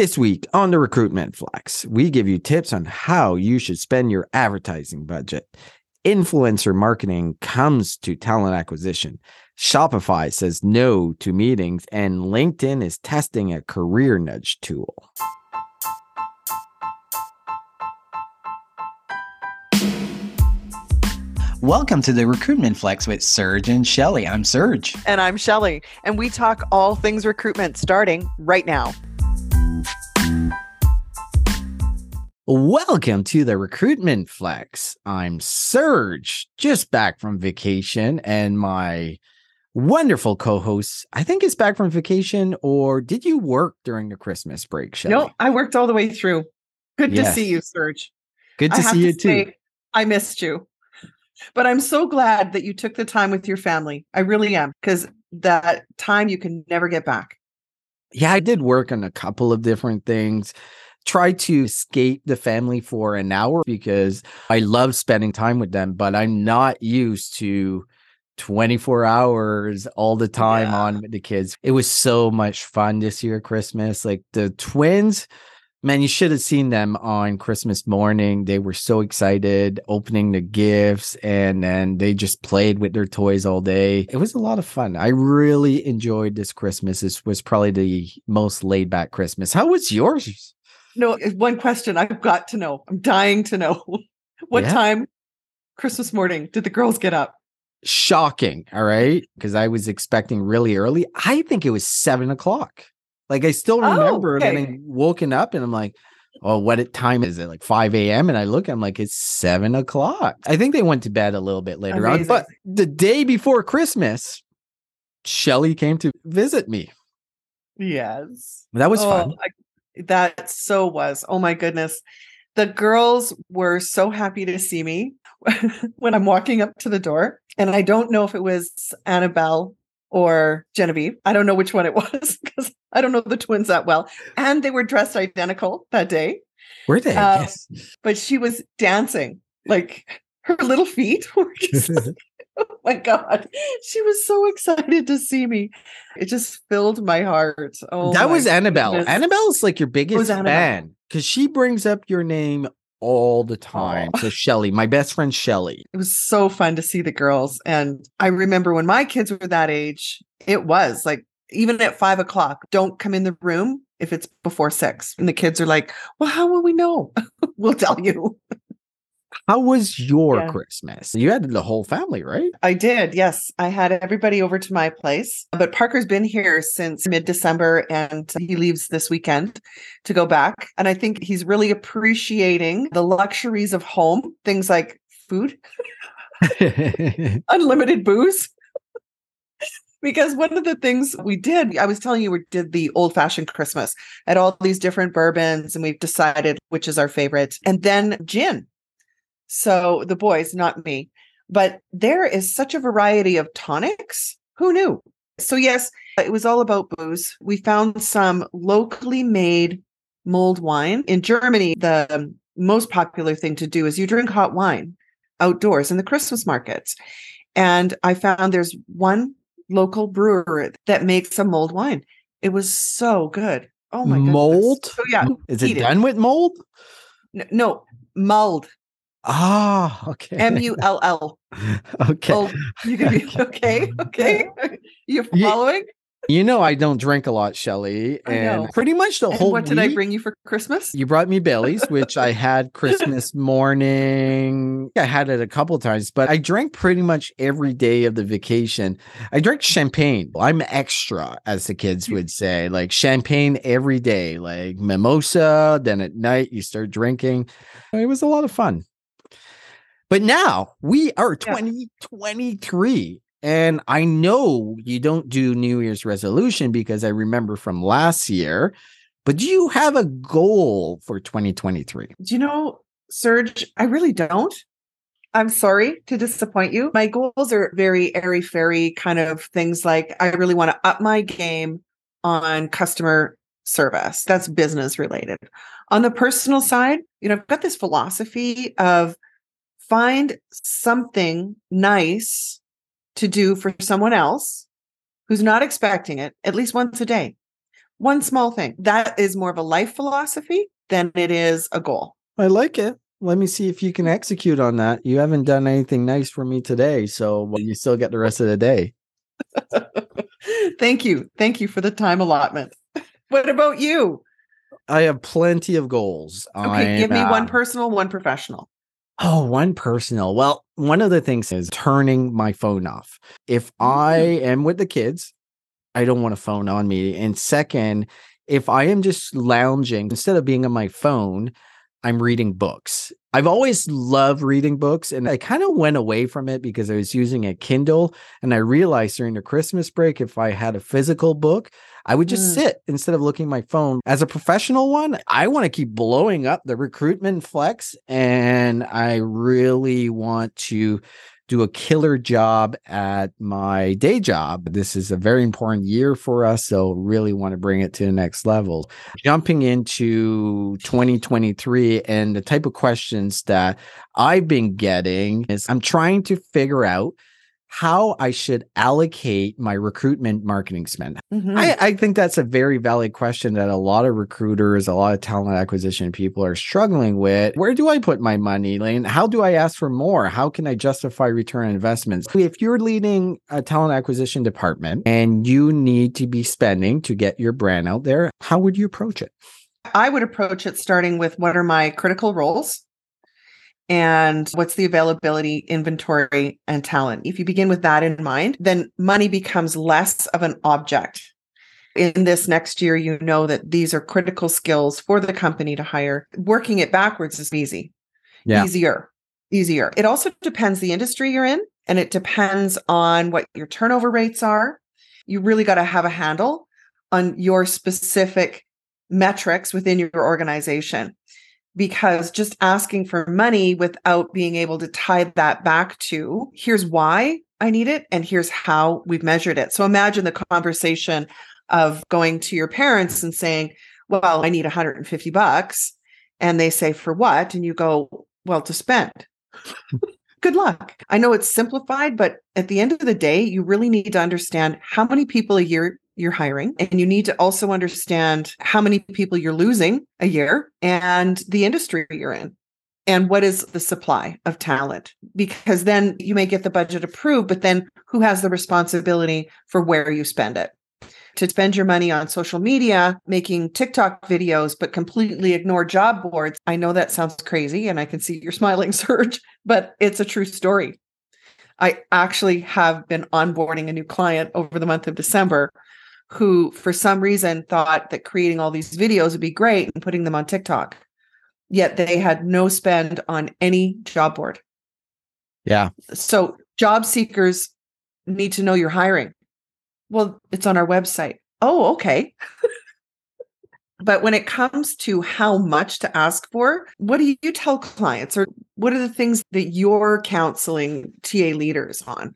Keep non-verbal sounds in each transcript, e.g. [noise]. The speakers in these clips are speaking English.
This week on the Recruitment Flex, we give you tips on how you should spend your advertising budget. Influencer marketing comes to talent acquisition. Shopify says no to meetings, and LinkedIn is testing a career nudge tool. Welcome to the Recruitment Flex with Serge and Shelley. I'm Serge. And I'm Shelley. And we talk all things recruitment starting right now. Welcome to the Recruitment Flex. I'm Serge, just back from vacation, and my wonderful co-host, I think is back from vacation, or did you work during the Christmas break, Shelley? No, I worked all the way through. Good Yes. to see you, Serge. Good to see you to too. I missed you. But I'm so glad that you took the time with your family. I really am, because that time you can never get back. yeah, I did work on a couple of different things. Try to escape the family for an hour because I love spending time with them, but I'm not used to 24 hours all the time Yeah. on with the kids. It was so much fun this year, Christmas. Like the twins, man, you should have seen them on Christmas morning. They were so excited opening the gifts and then they just played with their toys all day. It was a lot of fun. I really enjoyed this Christmas. This was probably the most laid back Christmas. How was yours? No, uh, one question I've got to know. I'm dying to know. [laughs] what Yeah. time Christmas morning did the girls get up? Shocking. All right. Because I was expecting really early. I think it was seven o'clock. Like I still Oh, remember okay. getting woken up and I'm like, oh, what time is it? Like 5 a.m. And I look, I'm like, it's seven o'clock. I think they went to bed a little bit later on. But the day before Christmas, Shelley came to visit me. Yes. That was Oh, fun. I, that so was. Oh my goodness. The girls were so happy to see me [laughs] when I'm walking up to the door. And I don't know if it was Annabelle or Genevieve. I don't know which one it [laughs] was because I don't know the twins that well. And they were dressed identical that day. Were they? um, yes. But she was dancing. Like her little feet [laughs] were just oh [laughs] my god she was so excited to see me it just filled my heart oh that was Annabelle. goodness. Annabelle's like your biggest fan because she brings up your name all the oh. time. Aw. So Shelley, my best friend Shelley. it was so fun to see the girls and i remember when my kids were that age it was like even at five o'clock don't come in the room if it's before six and the kids are like well how will we know [laughs] we'll tell you How was your Yeah. Christmas? You had the whole family, right? I did. Yes. I had everybody over to my place. But Parker's been here since mid December and he leaves this weekend to go back. And I think he's really appreciating the luxuries of home, things like food, [laughs] unlimited booze. because one of the things we did, I was telling you, we did the old fashioned Christmas at all these different bourbons and we've decided which is our favorite. And then gin. So the boys, not me but there is such a variety of tonics. Who knew? So, yes, it was all about booze. We found some locally made mulled wine. In Germany, the most popular thing to do is you drink hot wine outdoors in the Christmas markets. And I found there's one local brewer that makes a mulled wine. It was so good. Oh my goodness. mold? So, oh, yeah. Is it heated. done with mold? N- No, mulled. Ah, okay. M U L L. [laughs] okay. Oh, you can be [laughs] okay. Okay. [laughs] You Ye- following? You know I don't drink a lot, Shelley, I and know. pretty much the And whole what did I bring you for Christmas? You brought me Bailey's, which I had Christmas morning. I had it a couple times, but I drank pretty much every day of the vacation. I drank champagne. I'm extra, as the kids would say, like champagne every day, like mimosa. Then at night, you start drinking. It was a lot of fun. But now we are Yeah. 2023. And I know you don't do New Year's resolution because I remember from last year, but do you have a goal for 2023? Do you know, Serge, I really don't. I'm sorry to disappoint you. My goals are very airy fairy kind of things like I really want to up my game on customer service. That's business related. On the personal side, you know, I've got this philosophy of find something nice to do for someone else who's not expecting it at least once a day. One small thing. That is more of a life philosophy than it is a goal. I like it. Let me see if you can execute on that. You haven't done anything nice for me today, so you still get the rest of the day. [laughs] Thank you. Thank you for the time allotment. What about you? I have plenty of goals. Okay, give me I'm, one uh, personal, one professional. Oh, one personal. Well, one of the things is turning my phone off. If mm. I am with the kids, I don't want a phone on me. And second, if I am just lounging, instead of being on my phone, I'm reading books. I've always loved reading books and I kind of went away from it because I was using a Kindle and I realized during the Christmas break if I had a physical book, I would just Mm. sit instead of looking at my phone. As a professional one, I want to keep blowing up the recruitment flex and I really want to do a killer job at my day job. This is a very important year for us, so really want to bring it to the next level. Jumping into 2023 and the type of questions that I've been getting is I'm trying to figure out how I should allocate my recruitment marketing spend. Mhm. I, I think that's a very valid question that a lot of recruiters, a lot of talent acquisition people are struggling with. Where do I put my money? Lane? How do I ask for more? How can I justify return on investments? If you're leading a talent acquisition department and you need to be spending to get your brand out there, how would you approach it? I would approach it starting with what are my critical roles and what's the availability, inventory, and talent. If you begin with that in mind, then money becomes less of an object. In this next year, you know that these are critical skills for the company to hire. Working it backwards is easy, Yeah. easier, easier. It also depends the industry you're in, and it depends on what your turnover rates are. You really got to have a handle on your specific metrics within your organization because just asking for money without being able to tie that back to here's why I need it and here's how we've measured it. So imagine the conversation of going to your parents and saying, "Well, I need 150 bucks." And they say, "For what?" And you go, "Well, to spend." [laughs] Good luck. I know it's simplified, but at the end of the day, you really need to understand how many people a year you're hiring. And you need to also understand how many people you're losing a year and the industry you're in. And what is the supply of talent? Because then you may get the budget approved, but then who has the responsibility for where you spend it? To spend your money on social media, making TikTok videos, but completely ignore job boards. I know that sounds crazy, and I can see you're smiling, [laughs] Serge, but it's a true story. I actually have been onboarding a new client over the month of December who, for some reason, thought that creating all these videos would be great and putting them on TikTok. Yet they had no spend on any job board. Yeah. So job seekers need to know you're hiring. Well, it's on our website. Oh, okay. [laughs] but when it comes to how much to ask for, what do you tell clients or what are the things that you're counseling TA leaders on?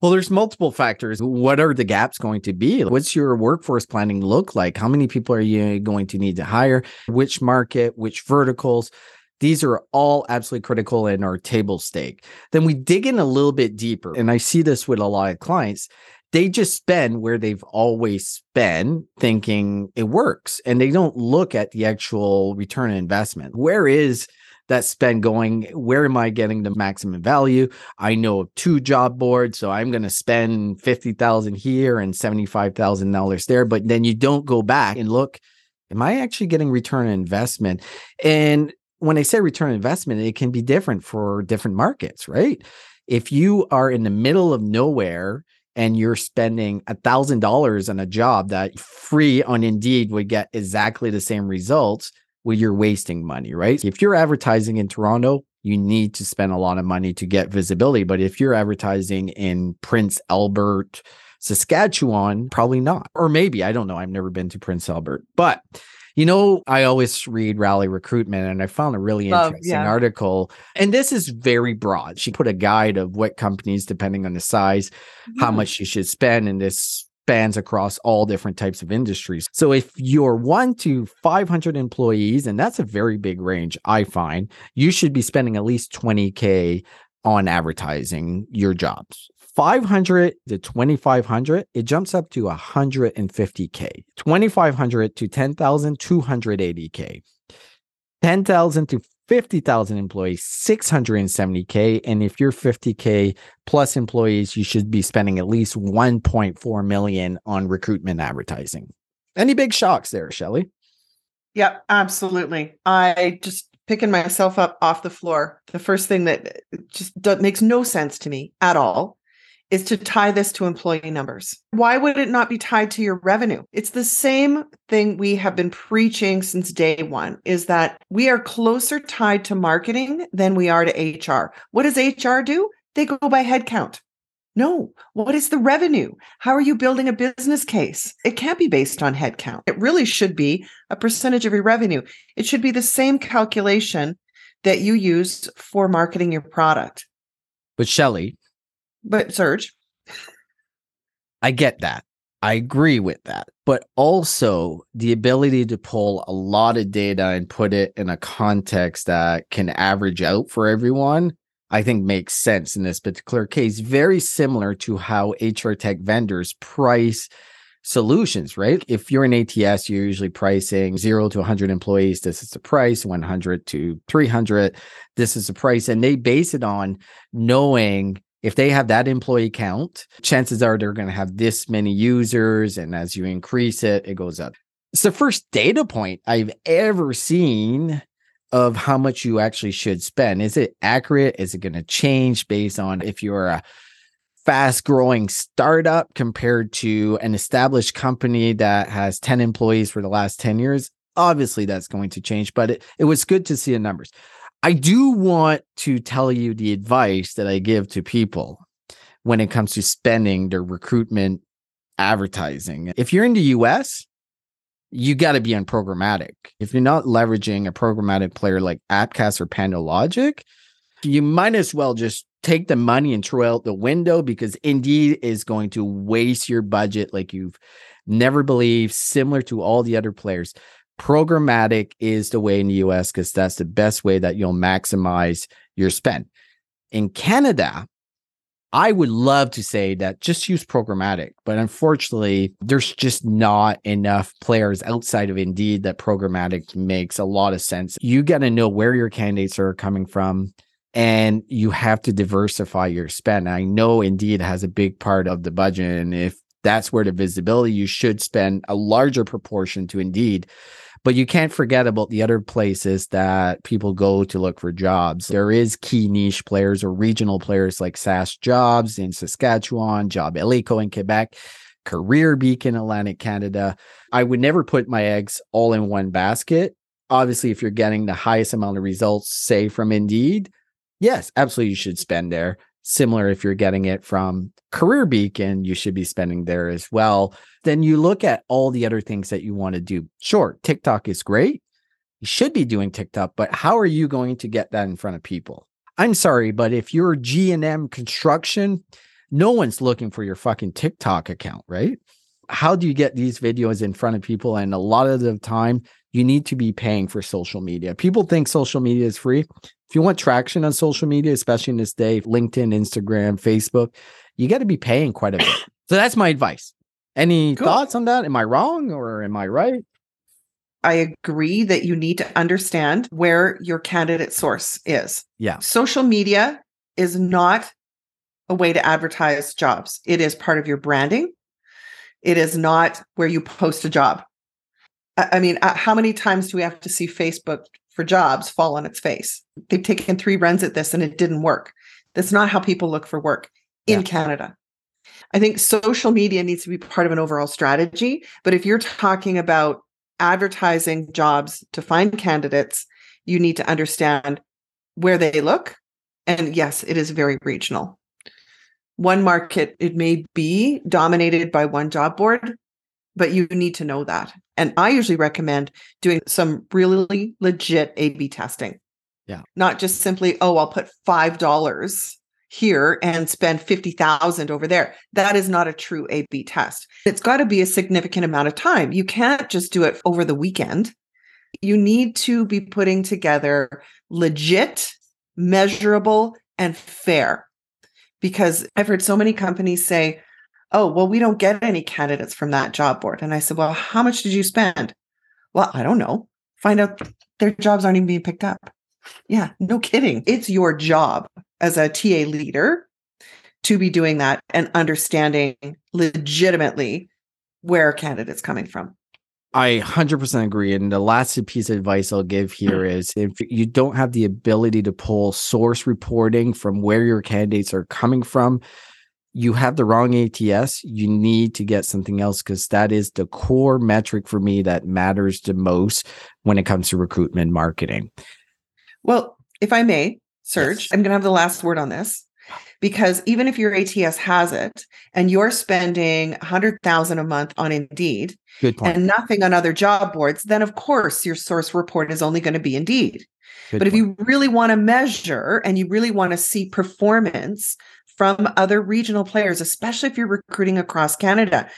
Well, there's multiple factors. What are the gaps going to be? What's your workforce planning look like? How many people are you going to need to hire? Which market, which verticals? These are all absolutely critical in our table stake. Then we dig in a little bit deeper. And I see this with a lot of clients. They just spend where they've always spent thinking it works. And they don't look at the actual return on investment. Where is that spend going? Where am I getting the maximum value? I know two job boards, so I'm going to spend 50,000 here and $75,000 there, but then you don't go back and look, am I actually getting return on investment? And when I say return on investment, it can be different for different markets, right? If you are in the middle of nowhere and you're spending a thousand dollars on a job that free on Indeed would get exactly the same results, well, you're wasting money, right? If you're advertising in Toronto, you need to spend a lot of money to get visibility. But if you're advertising in Prince Albert, Saskatchewan, probably not. Or maybe, I don't know. I've never been to Prince Albert. But you know, I always read Rally Recruitment and I found a really Love, interesting yeah. article. And this is very broad. She put a guide of what companies, depending on the size, how Hmm. much you should spend. And this spans across all different types of industries. So if you're one to 500 employees, and that's a very big range, I find, you should be spending at least 20K on advertising your jobs. 500 to 2500 it jumps up to 150k 2500 to 10000 280k 10000 to 50,000 employees, 670K. And if you're 50K plus employees, you should be spending at least 1.4 million on recruitment advertising. Any big shocks there, Shelley? Yep, absolutely. I just picking myself up off the floor. The first thing that just makes no sense to me at all is to tie this to employee numbers. Why would it not be tied to your revenue? It's the same thing we have been preaching since day one is that we are closer tied to marketing than we are to HR. What does HR do? They go by headcount. No, what is the revenue? How are you building a business case? It can't be based on headcount. It really should be a percentage of your revenue. It should be the same calculation that you use for marketing your product. But Shelley, but Serge. I get that. I agree with that. But also the ability to pull a lot of data and put it in a context that can average out for everyone, I think makes sense in this particular case. Very similar to how HR tech vendors price solutions, right? If you're an ATS, you're usually pricing zero to 100 employees. This is the price, 100 to 300. This is the price. And they base it on knowing if they have that employee count, chances are they're going to have this many users. And as you increase it, it goes up. It's the first data point I've ever seen of how much you actually should spend. Is it accurate? Is it going to change based on if you're a fast growing startup compared to an established company that has 10 employees for the last 10 years? Obviously, that's going to change, but it, it was good to see the numbers. I do want to tell you the advice that I give to people when it comes to spending their recruitment advertising. If you're in the US, you got to be on programmatic. If you're not leveraging a programmatic player like Appcast or PandoLogic, you might as well just take the money and throw it out the window because Indeed is going to waste your budget like you've never believed, similar to all the other players programmatic is the way in the US because that's the best way that you'll maximize your spend. In Canada, I would love to say that just use programmatic, but unfortunately, there's just not enough players outside of Indeed that programmatic makes a lot of sense. You got to know where your candidates are coming from and you have to diversify your spend. I know Indeed has a big part of the budget. And if that's where the visibility, you should spend a larger proportion to Indeed. But you can't forget about the other places that people go to look for jobs. There is key niche players or regional players like SaskJobs in Saskatchewan, Jobillico in Quebec, CareerBeacon Atlantic Canada. I would never put my eggs all in one basket. Obviously, if you're getting the highest amount of results, say from Indeed, yes, absolutely you should spend there. Similar if you're getting it from CareerBeacon, you should be spending there as well. Then you look at all the other things that you want to do. Sure, TikTok is great. You should be doing TikTok, but how are you going to get that in front of people? I'm sorry, but if you're G&M construction, no one's looking for your fucking TikTok account, right? How do you get these videos in front of people? And a lot of the time, you need to be paying for social media. People think social media is free. If you want traction on social media, especially in this day, LinkedIn, Instagram, Facebook, you got to be paying quite a bit. [coughs] So that's my advice. Any cool. thoughts on that? Am I wrong or am I right? I agree that you need to understand where your candidate source is. Yeah. Social media is not a way to advertise jobs, it is part of your branding. It is not where you post a job. I mean, uh, how many times do we have to see Facebook for jobs fall on its face? They've taken three runs at this and it didn't work. That's not how people look for work in yeah. Canada. I think social media needs to be part of an overall strategy. But if you're talking about advertising jobs to find candidates, you need to understand where they look. And yes, it is very regional. One market, it may be dominated by one job board, but you need to know that. And I usually recommend doing some really legit A B testing. Yeah. Not just simply, oh, I'll put $5 here and spend 50,000 over there. That is not a true A B test. It's got to be a significant amount of time. You can't just do it over the weekend. You need to be putting together legit, measurable, and fair. because I've heard so many companies say, oh, well, we don't get any candidates from that job board. And I said, well, how much did you spend? Well, I don't know. Find out their jobs aren't even being picked up. Yeah, no kidding. It's your job as a TA leader to be doing that and understanding legitimately where candidate's coming from. I 100% agree. And the last piece of advice I'll give here [clears throat] is if you don't have the ability to pull source reporting from where your candidates are coming from, you have the wrong ATS. You need to get something else because that is the core metric for me that matters the most when it comes to recruitment marketing. Well, if I may, Serge, Yes. I'm going to have the last word on this because even if your ATS has it and you're spending 100,000 a month on Indeed point. and nothing on other job boards, then of course your source report is only going to be Indeed. Good but if you really want to measure and you really want to see performance from other regional players, especially if you're recruiting across Canada,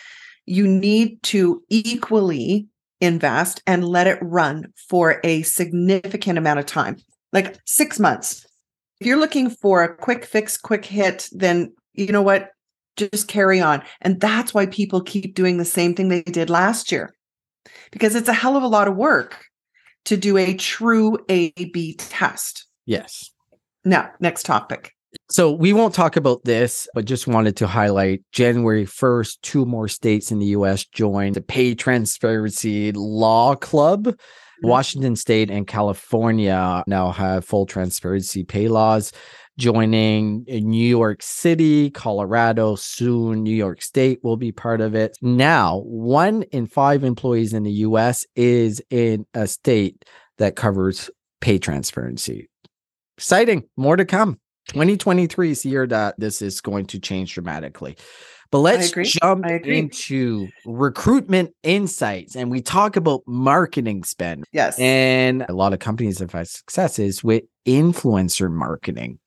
you need to equally invest and let it run for a significant amount of time, like six months. If you're looking for a quick fix, quick hit, then you know what? Just carry on. And that's why people keep doing the same thing they did last year, because it's a hell of a lot of work to do a true A B test. yes. Now, next topic. So we won't talk about this, but just wanted to highlight January 1st, two more states in the US joined the Pay Transparency Law Club. Mm-hmm. Washington State and California now have full transparency pay laws. Joining New York City, Colorado, soon New York State will be part of it. Now, one in five employees in the US is in a state that covers pay transparency. Exciting, more to come. 2023 is the year that this is going to change dramatically. But let's jump into recruitment insights and we talk about marketing spend. Yes. And a lot of companies have had successes with influencer marketing.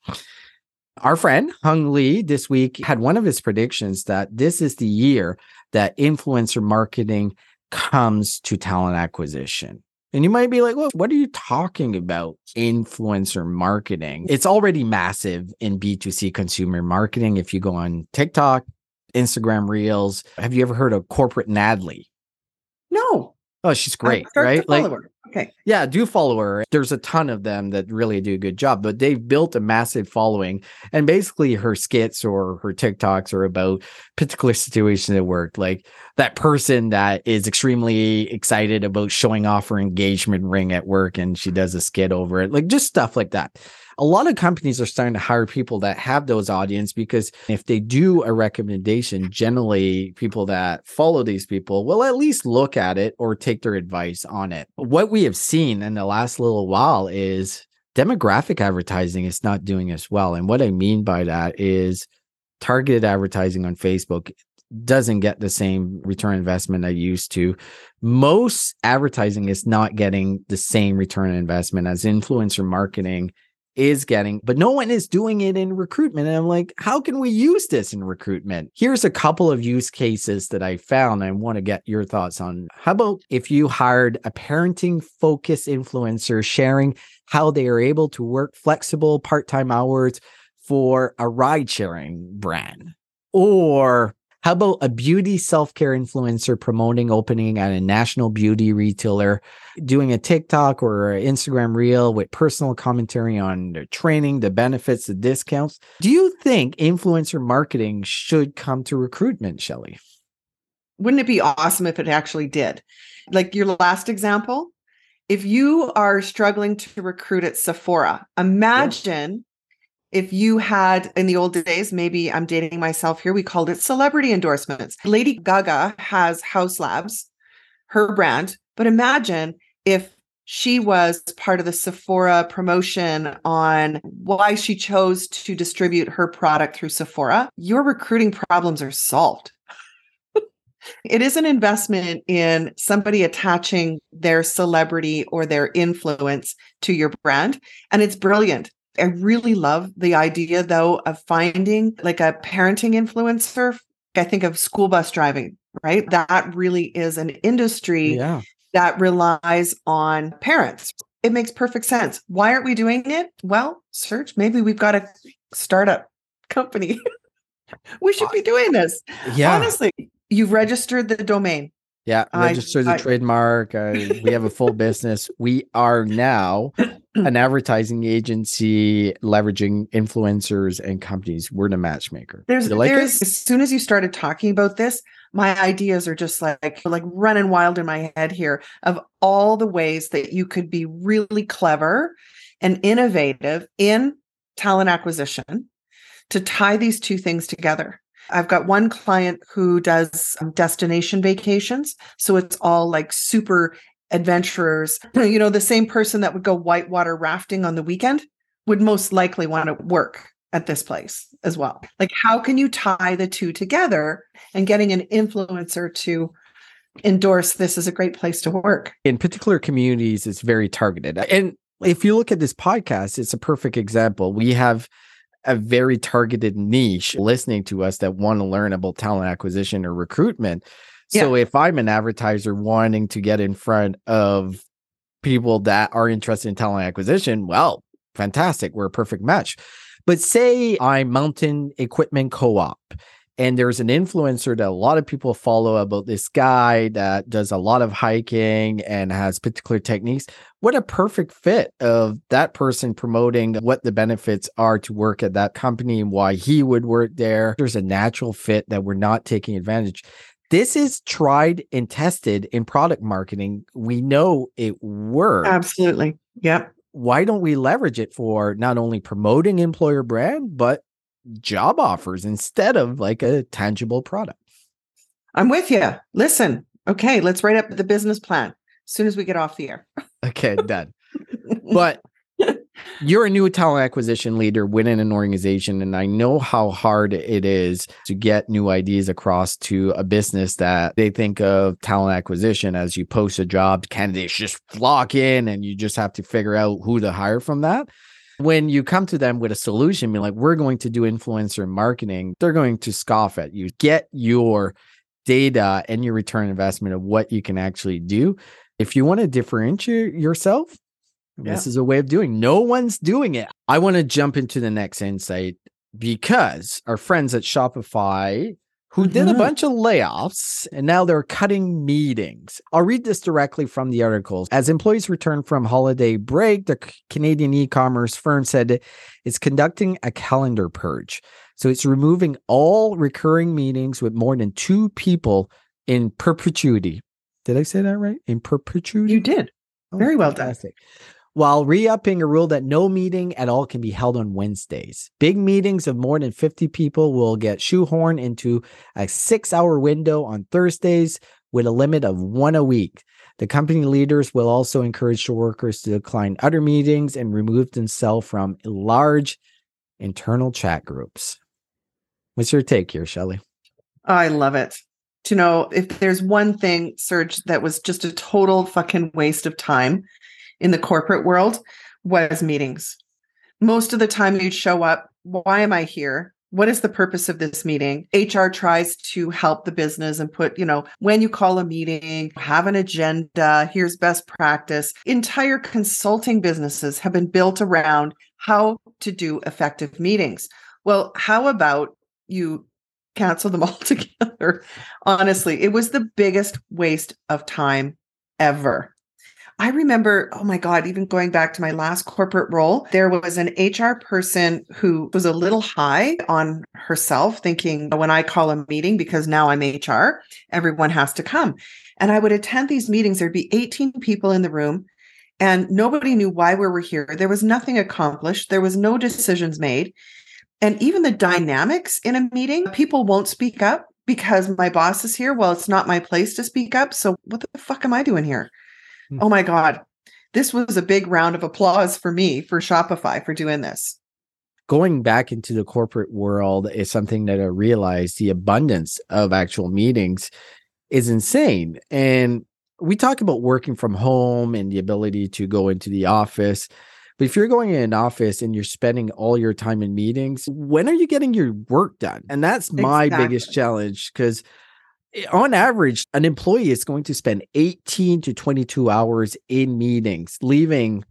Our friend Hung Lee this week had one of his predictions that this is the year that influencer marketing comes to talent acquisition. And you might be like, well, what are you talking about? Influencer marketing. It's already massive in B2C consumer marketing. If you go on TikTok, Instagram Reels, have you ever heard of Corporate Natalie? no. Oh, she's great, right? Like. Okay. yeah, do follow her. There's a ton of them that really do a good job, but they've built a massive following. And basically, her skits or her TikToks are about particular situations at work, like that person that is extremely excited about showing off her engagement ring at work and she does a skit over it, like just stuff like that. A lot of companies are starting to hire people that have those audience because if they do a recommendation, generally people that follow these people will at least look at it or take their advice on it. What we have seen in the last little while is demographic advertising is not doing as well. And what I mean by that is targeted advertising on Facebook doesn't get the same return investment I used to. Most advertising is not getting the same return investment as influencer marketing is getting, but no one is doing it in recruitment. And I'm like, how can we use this in recruitment? Here's a couple of use cases that I found. I want to get your thoughts on. How about if you hired a parenting focused influencer sharing how they are able to work flexible part time hours for a ride sharing brand? Or how about a beauty self care influencer promoting opening at a national beauty retailer, doing a TikTok or Instagram reel with personal commentary on their training, the benefits, the discounts? Do you think influencer marketing should come to recruitment, Shelley? Wouldn't it be awesome if it actually did? Like your last example, if you are struggling to recruit at Sephora, imagine if you had in the old days, maybe I'm dating myself here, we called it celebrity endorsements. Lady Gaga has Haus Labs, her brand, but imagine if she was part of the Sephora promotion on why she chose to distribute her product through Sephora, your recruiting problems are solved. [laughs] it is an investment in somebody attaching their celebrity or their influence to your brand, and it's brilliant. I really love the idea though of finding like a parenting influencer. I think of school bus driving, right? That really is an industry Yeah. that relies on parents. It makes perfect sense. Why aren't we doing it? Well, Serge, maybe we've got a startup company. [laughs] we should be doing this. Yeah. Honestly, you've registered the domain. Yeah, I- register the I- trademark. Uh, we have a full business. We are now [laughs] [clears throat] an advertising agency leveraging influencers and companies. We're the matchmaker. There's like there's it? as soon as you started talking about this, my ideas are just like like running wild in my head here of all the ways that you could be really clever and innovative in talent acquisition to tie these two things together. I've got one client who does um, destination vacations, so it's all like super adventurers. [clears throat] You know, the same person that would go whitewater rafting on the weekend would most likely want to work at this place as well. Like, how can you tie the two together and getting an influencer to endorse this is a great place to work? in particular communities it's very targeted and if you look at this podcast it's a perfect example we have a very targeted niche listening to us that want to learn about talent acquisition or recruitment so if i'm an advertiser wanting to get in front of people that are interested in talent acquisition well fantastic we're a perfect match. But say i'm mountain equipment co-op and there's an influencer that a lot of people follow about this guy that does a lot of hiking and has particular techniques what a perfect fit of that person promoting what the benefits are to work at that company and why he would work there. There's a natural fit that we're not taking advantage this is tried and tested in product marketing we know it works Absolutely. Yep. why don't we leverage it for not only promoting employer brand but job offers instead of like a tangible product I'm with you. Listen, okay, let's write up the business plan as soon as we get off the air. okay done [laughs] but you're a new talent acquisition leader within an organization and i know how hard it is to get new ideas across to a business that they think of talent acquisition as you post a job candidates just flock in and you just have to figure out who to hire from that. When you come to them with a solution be like we're going to do influencer marketing they're going to scoff at you. Get your data and your return investment of what you can actually do. If you want to differentiate yourself this is a way of doing. No one's doing it. I want to jump into the next insight because our friends at Shopify who did a Mhm. bunch of layoffs and now they're cutting meetings. I'll read this directly from the articles. As employees return from holiday break, the Canadian e-commerce firm said it's conducting a calendar purge. So it's removing all recurring meetings with more than 2 people in perpetuity. Did I say that right? In perpetuity? You did. Oh, Very well done. fantastic. While re upping a rule that no meeting at all can be held on Wednesdays. Big meetings of more than 50 people will get shoehorned into a six hour window on Thursdays with a limit of one a week. The company leaders will also encourage workers to decline other meetings and remove themselves from large internal chat groups. What's your take here, Shelley? I love it. To know if there's one thing, Serge, that was just a total fucking waste of time in the corporate world was meetings. Most of the time you'd show up, why am I here? What is the purpose of this meeting? HR tries to help the business and put, you know, when you call a meeting, have an agenda, here's best practice. Entire consulting businesses have been built around how to do effective meetings. Well, how about you cancel them [laughs] all together? Honestly, it was the biggest waste of time ever. I remember, oh my God, even going back to my last corporate role, there was an HR person who was a little high on herself, thinking oh, when I call a meeting, because now I'm HR, everyone has to come. And I would attend these meetings, there'd be 18 people in the room, and nobody knew why we were here. There was nothing accomplished, there was no decisions made. And even the dynamics in a meeting, people won't speak up because my boss is here. Well, it's not my place to speak up. So what the fuck am I doing here? Hmm. Oh my God. This was a big round of applause for me for Shopify for doing this. going back into the corporate world is something that I realized the abundance of actual meetings is insane. And we talk about working from home and the ability to go into the office. But if you're going in an office and you're spending all your time in meetings, when are you getting your work done? And that's my biggest challenge because Eh, on average, an employee is going to spend 18 to 22 hours in meetings, leaving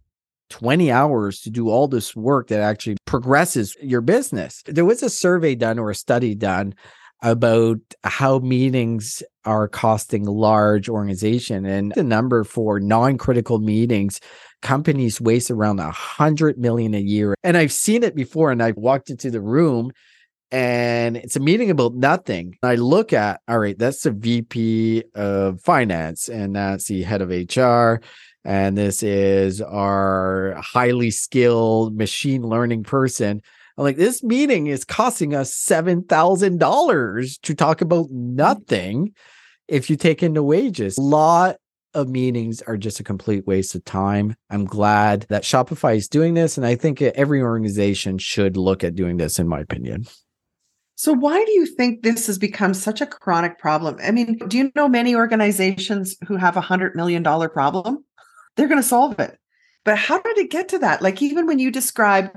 20 hours to do all this work that actually progresses your business. There was a survey done or a study done about how meetings are costing large organization and the number for non-critical meetings companies waste around a hundred million a year and i've seen it before and i walked into the room and it's a meeting about nothing i look at all right that's the vp of finance and that's the head of hr and this is our highly skilled machine learning person I'm like, this meeting is costing us $7,000 to talk about nothing if you take into wages. A lot of meetings are just a complete waste of time. I'm glad that Shopify is doing this. And I think every organization should look at doing this, in my opinion. So, why do you think this has become such a chronic problem? I mean, do you know many organizations who have a $100 million problem? They're going to solve it. But how did it get to that? Like, even when you describe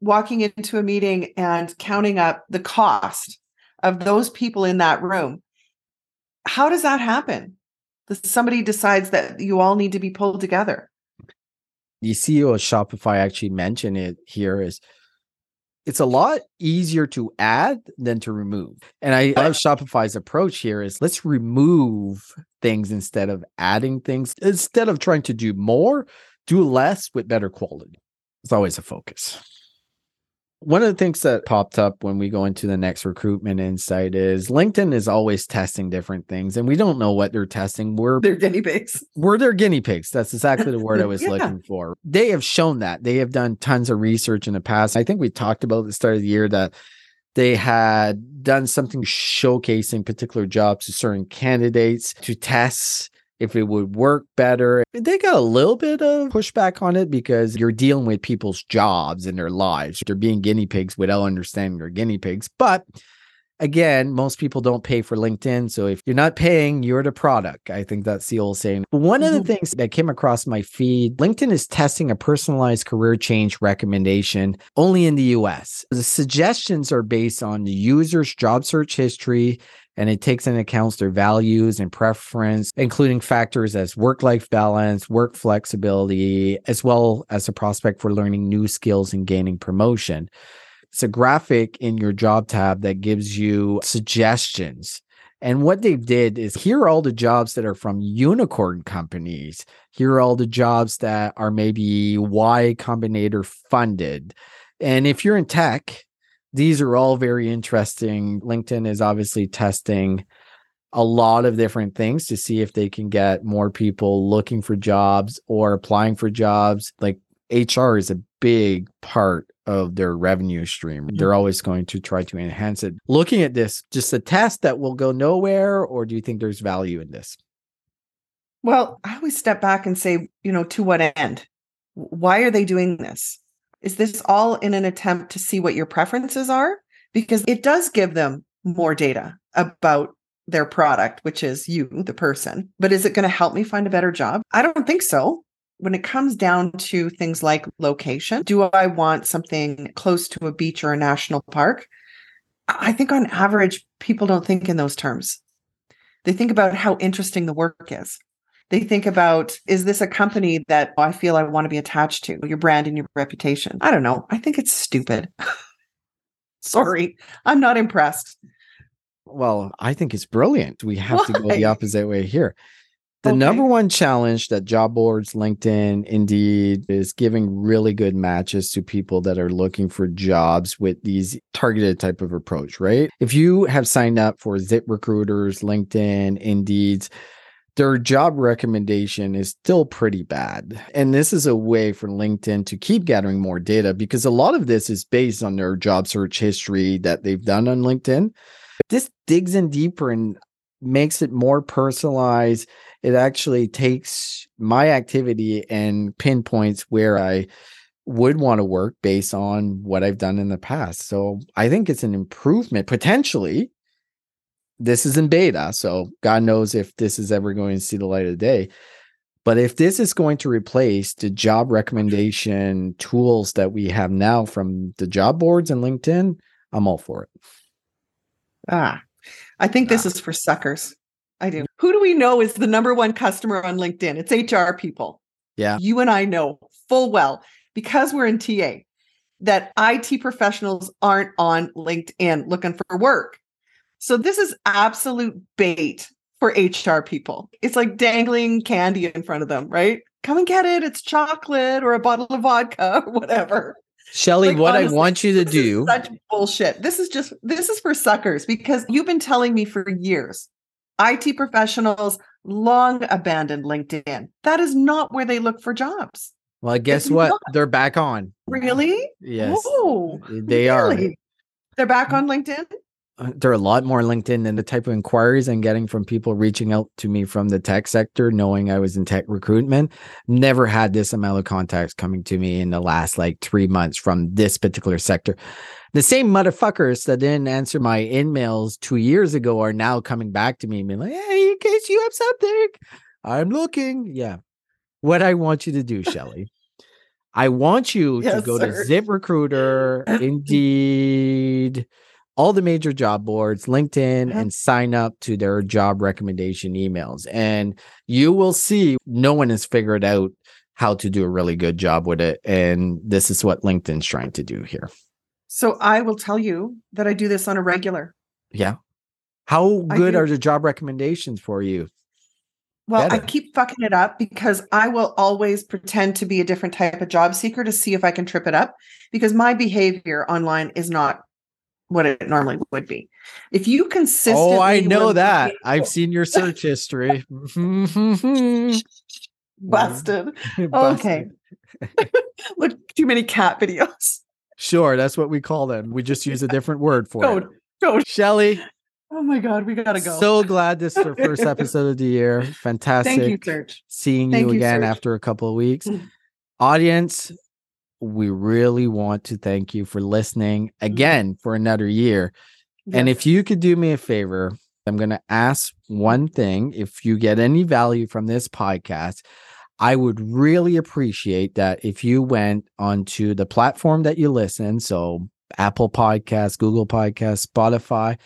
walking into a meeting and counting up the cost of those people in that room. How does that happen? That somebody decides that you all need to be pulled together. The CEO of Shopify actually mentioned it here is it's a lot easier to add than to remove. And I love Shopify's approach here is let's remove things instead of adding things. Instead of trying to do more, do less with better quality. It's always a focus. One of the things that popped up when we go into the next recruitment insight is LinkedIn is always testing different things and we don't know what they're testing. We're they're guinea pigs. We're their guinea pigs. That's exactly the word I [laughs] was yeah. looking for. They have shown that. They have done tons of research in the past. I think we talked about at the start of the year that they had done something showcasing particular jobs to certain candidates to test if it would work better. They got a little bit of pushback on it because you're dealing with people's jobs and their lives. They're being guinea pigs without understanding they're guinea pigs. But again, most people don't pay for LinkedIn. So if you're not paying, you're the product. I think that's the old saying. One of the mm-hmm. things that came across my feed, LinkedIn is testing a personalized career change recommendation only in the US. The suggestions are based on the user's job search history and it takes into account their values and preference, including factors as work life balance, work flexibility, as well as a prospect for learning new skills and gaining promotion. It's a graphic in your job tab that gives you suggestions. And what they did is here are all the jobs that are from unicorn companies. Here are all the jobs that are maybe Y Combinator funded. And if you're in tech, these are all very interesting. LinkedIn is obviously testing a lot of different things to see if they can get more people looking for jobs or applying for jobs. Like HR is a big part of their revenue stream. Mm-hmm. They're always going to try to enhance it. Looking at this, just a test that will go nowhere, or do you think there's value in this? Well, I always step back and say, you know, to what end? Why are they doing this? Is this all in an attempt to see what your preferences are? Because it does give them more data about their product, which is you, the person. But is it going to help me find a better job? I don't think so. When it comes down to things like location, do I want something close to a beach or a national park? I think on average, people don't think in those terms. They think about how interesting the work is. They think about is this a company that I feel I want to be attached to, your brand and your reputation? I don't know. I think it's stupid. [laughs] Sorry, I'm not impressed. Well, I think it's brilliant. We have Why? to go the opposite way here. The okay. number one challenge that job boards, LinkedIn, Indeed is giving really good matches to people that are looking for jobs with these targeted type of approach, right? If you have signed up for Zip Recruiters, LinkedIn, Indeed, their job recommendation is still pretty bad. And this is a way for LinkedIn to keep gathering more data because a lot of this is based on their job search history that they've done on LinkedIn. This digs in deeper and makes it more personalized. It actually takes my activity and pinpoints where I would want to work based on what I've done in the past. So I think it's an improvement potentially this is in beta, so God knows if this is ever going to see the light of day. But if this is going to replace the job recommendation tools that we have now from the job boards and LinkedIn, I'm all for it. Ah, I think this ah. is for suckers. I do. Who do we know is the number one customer on LinkedIn? It's HR people. Yeah. You and I know full well because we're in TA that IT professionals aren't on LinkedIn looking for work. So this is absolute bait for HR people. It's like dangling candy in front of them, right? Come and get it. It's chocolate or a bottle of vodka [laughs] or whatever. Shelley, Like, what honestly, I want you to do, such bullshit. This is just this is for suckers because you've been telling me for years. IT professionals long abandoned LinkedIn. That is not where they look for jobs. well, guess it's what? not. They're back on. Really? Yes, Oh, they are. They're back mm. on LinkedIn? There are a lot more LinkedIn than the type of inquiries I'm getting from people reaching out to me from the tech sector, knowing I was in tech recruitment. Never had this amount of contacts coming to me in the last like three months from this particular sector. The same motherfuckers that didn't answer my emails two years ago are now coming back to me and being like, hey, in case you have something, I'm looking. Yeah. What I want you to do, [laughs] Shelley, I want you to go sir. to ZipRecruiter, [laughs] Indeed, all the major job boards, LinkedIn, Yeah. and sign up to their job recommendation emails. And you will see no one has figured out how to do a really good job with it. And this is what LinkedIn's trying to do here. So I will tell you that I do this on a regular. Yeah. How good are the job recommendations for you? Well, I keep fucking it up because I will always pretend to be a different type of job seeker to see if I can trip it up because my behavior online is not what it normally would be. If you consistently Oh, I know that. people- I've seen your search history. [laughs] busted. [laughs] Busted. Okay. [laughs] Look, too many cat videos. Sure, that's what we call them. We just use a different word for Code. it. Code. Shelley, Oh my god, we gotta go. so glad this is our first episode of the year. Fantastic. Thank you, Serge. seeing Thank you you, again Serge. after a couple of weeks. Mm. Audience, we really want to thank you for listening mm-hmm. again for another year. And if you could do me a favor, I'm going to ask one thing. If you get any value from this podcast, I would really appreciate that if you went onto the platform that you listen, so Apple Podcasts, Google Podcasts, Spotify,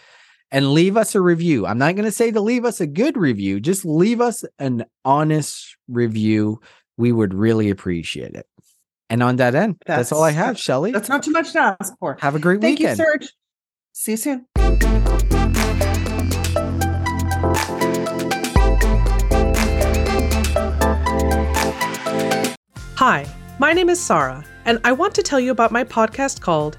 and leave us a review. I'm not going to say to leave us a good review, just leave us an honest review. We would really appreciate it. And on that end, that's, all I have, Shelley. That's not too much to ask for. Have a great Thank weekend. Thank you, Serge. See you soon. Hi, my name is Sarah, and I want to tell you about my podcast called